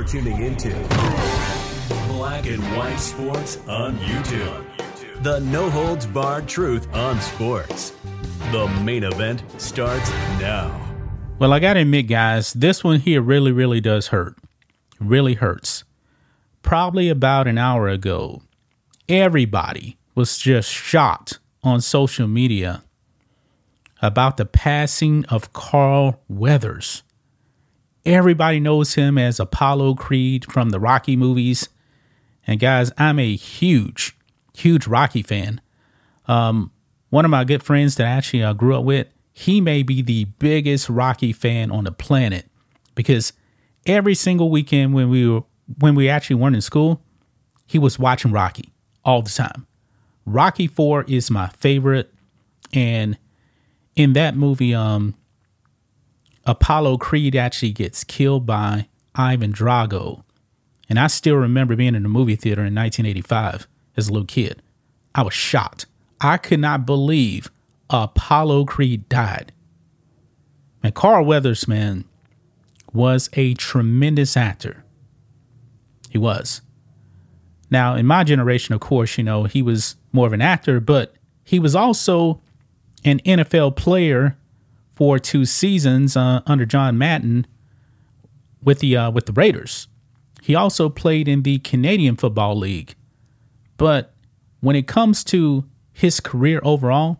You're tuning into Black and White Sports on YouTube. The no holds barred truth on sports. The main event starts now. Well, I got to admit, guys, this one here really, really does hurt. Really hurts. Probably about an hour ago, everybody was just shocked on social media about the passing of Carl Weathers. Everybody knows him as Apollo Creed from the Rocky movies. And guys, I'm a huge, huge Rocky fan. Um, one of my good friends that I actually uh, grew up with, he may be the biggest Rocky fan on the planet because every single weekend when we were when we actually weren't in school, he was watching Rocky all the time. Rocky 4 is my favorite and in that movie um Apollo Creed actually gets killed by Ivan Drago. And I still remember being in the movie theater in 1985 as a little kid. I was shocked. I could not believe Apollo Creed died. And Carl Weathers, man, was a tremendous actor. He was. Now, in my generation, of course, you know, he was more of an actor, but he was also an NFL player for two seasons uh, under John Madden with the uh, with the Raiders. He also played in the Canadian Football League. But when it comes to his career overall,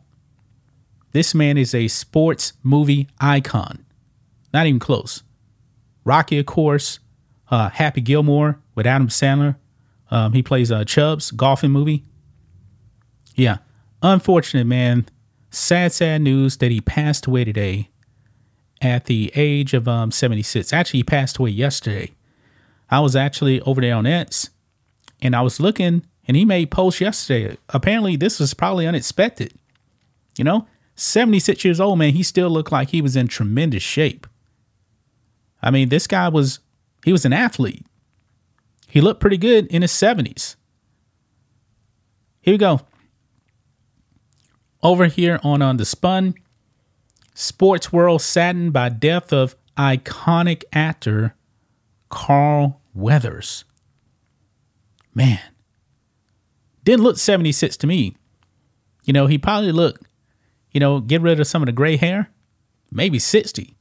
this man is a sports movie icon. Not even close. Rocky, of course, uh, Happy Gilmore with Adam Sandler. Um, he plays uh, Chubbs, golfing movie. Yeah, unfortunate, man sad, sad news that he passed away today at the age of um, 76. Actually, he passed away yesterday. I was actually over there on X and I was looking and he made posts yesterday. Apparently, this was probably unexpected. You know, 76 years old, man, he still looked like he was in tremendous shape. I mean, this guy was, he was an athlete. He looked pretty good in his 70s. Here we go over here on on the spun sports world saddened by death of iconic actor carl weathers. Man didn't look 76 to me. You know he probably looked you know get rid of some of the gray hair maybe 60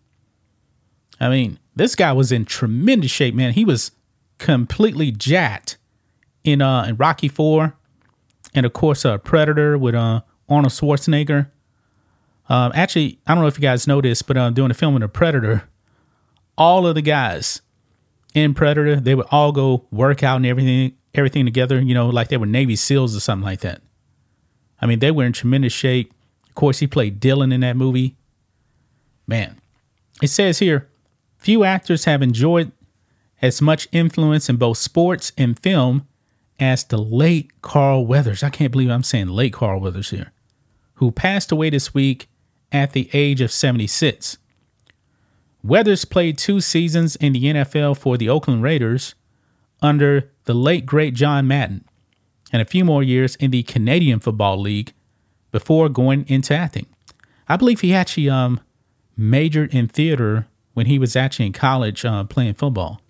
i mean this guy was in tremendous shape man. He was completely jacked in uh in rocky 4 and of course uh predator with uh Arnold Schwarzenegger. Um, actually, I don't know if you guys know this, but uh, doing the filming of Predator, all of the guys in Predator, they would all go work out and everything, everything together. You know, like they were Navy SEALs or something like that. I mean, they were in tremendous shape. Of course, he played Dillon in that movie. Man, it says here, few actors have enjoyed as much influence in both sports and film as the late Carl Weathers. I can't believe I'm saying late Carl Weathers here who passed away this week at the age of 76. Weathers played two seasons in the NFL for the Oakland Raiders under the late great John Madden and a few more years in the Canadian Football League before going into acting. I believe he actually um, majored in theater when he was actually in college uh, playing football.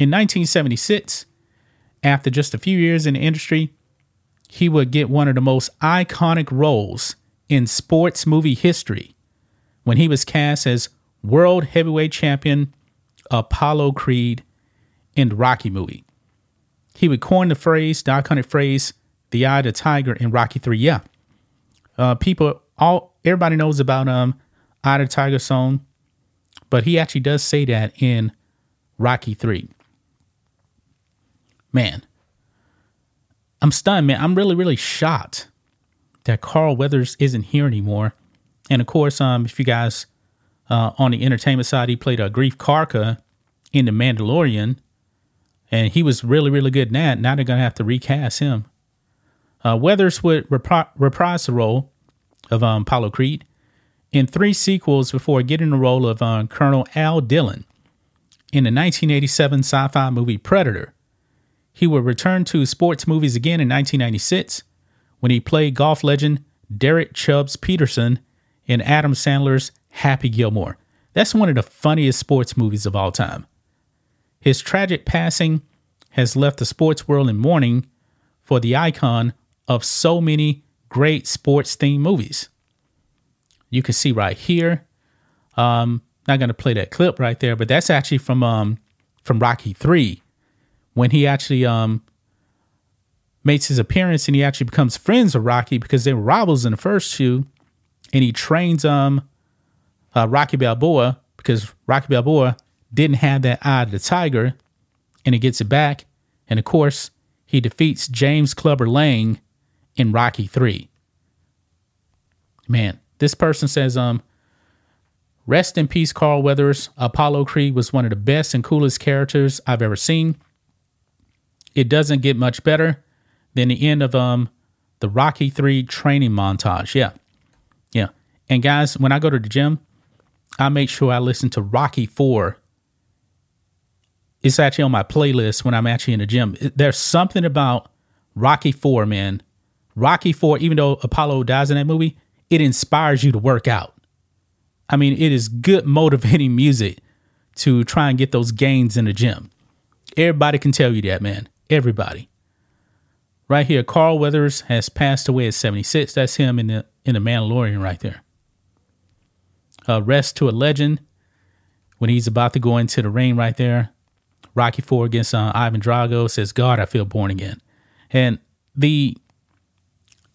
In 1976, after just a few years in the industry, he would get one of the most iconic roles in sports movie history when he was cast as World Heavyweight Champion Apollo Creed in the Rocky movie. He would coin the phrase, the iconic phrase, the eye of the tiger in Rocky 3. Yeah. Uh, people, all everybody knows about um, Eye of the Tiger song, but he actually does say that in Rocky 3. Man, I'm stunned, man. I'm really, really shocked that Carl Weathers isn't here anymore. And of course, um, if you guys uh, on the entertainment side, he played a uh, Greef Karga in The Mandalorian, and he was really, really good in that. Now they're gonna have to recast him. Uh, Weathers would repri- reprise the role of um, Apollo Creed in three sequels before getting the role of uh, Colonel Al Dillon in the 1987 sci-fi movie Predator. He would return to sports movies again in 1996 when he played golf legend Derek Chubbs Peterson in Adam Sandler's Happy Gilmore. That's one of the funniest sports movies of all time. His tragic passing has left the sports world in mourning for the icon of so many great sports themed movies. You can see right here. Um, not going to play that clip right there, but that's actually from um, from Rocky Three, when he actually um, makes his appearance and he actually becomes friends with Rocky because they were rivals in the first two, and he trains um uh, Rocky Balboa because Rocky Balboa didn't have that eye of the tiger, and he gets it back, and of course he defeats James Clubber Lang in Rocky Three. Man, this person says um. Rest in peace, Carl Weathers. Apollo Creed was one of the best and coolest characters I've ever seen. It doesn't get much better than the end of um the Rocky 3 training montage. Yeah. Yeah. And guys, when I go to the gym, I make sure I listen to Rocky 4. It's actually on my playlist when I'm actually in the gym. There's something about Rocky 4, man. Rocky 4, even though Apollo dies in that movie, it inspires you to work out. I mean, it is good motivating music to try and get those gains in the gym. Everybody can tell you that, man. Everybody. Right here, Carl Weathers has passed away at 76. That's him in the in the Mandalorian right there. Uh, rest to a legend when he's about to go into the ring right there. Rocky Four against uh, Ivan Drago says, "God, I feel born again." And the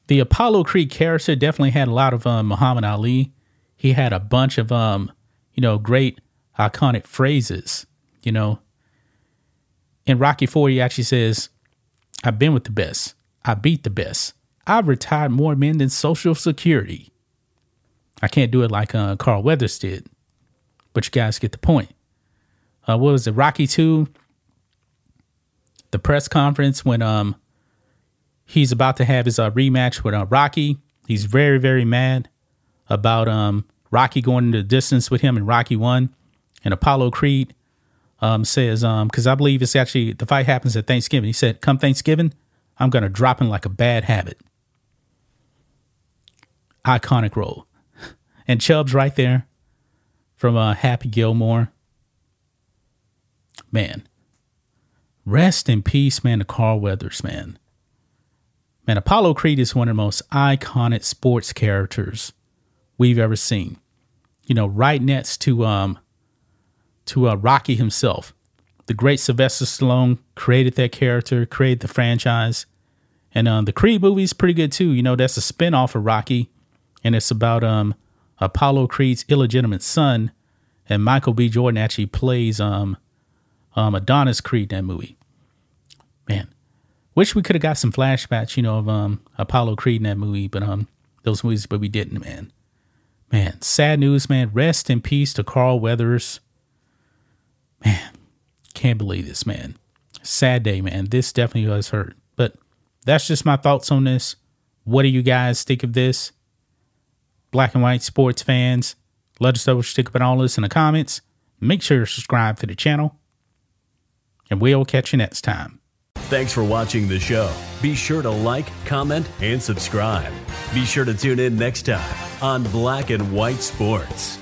the Apollo Creed character definitely had a lot of um, Muhammad Ali. He had a bunch of um, you know, great iconic phrases. You know, in Rocky Four, he actually says, I've been with the best. I beat the best. I've retired more men than Social Security. I can't do it like uh, Carl Weathers did, but you guys get the point. Uh, what was it, Rocky 2? The press conference when um he's about to have his uh, rematch with uh, Rocky. He's very, very mad about um Rocky going into the distance with him in Rocky 1. And Apollo Creed um, says, because um, I believe it's actually the fight happens at Thanksgiving. He said, "Come Thanksgiving, I'm gonna drop him like a bad habit." Iconic role, and Chubb's right there from uh, Happy Gilmore. Man, rest in peace, man. To Carl Weathers, man. Man, Apollo Creed is one of the most iconic sports characters we've ever seen. You know, right next to um, to uh, Rocky himself. The great Sylvester Stallone created that character, created the franchise. And um, the Creed movie is pretty good too. You know, that's a spinoff of Rocky, and it's about um, Apollo Creed's illegitimate son, and Michael B. Jordan actually plays um, um, Adonis Creed in that movie. Man, wish we could have got some flashbacks, you know, of um, Apollo Creed in that movie, but um, those movies, but we didn't, man. Man, sad news, man. Rest in peace to Carl Weathers. Man, can't believe this, man. Sad day, man. This definitely does hurt. But that's just my thoughts on this. What do you guys think of this? Black and white sports fans, let us know what you think about all this in the comments. Make sure to subscribe to the channel. And we'll catch you next time. Thanks for watching the show. Be sure to like, comment, and subscribe. Be sure to tune in next time on Black and White Sports.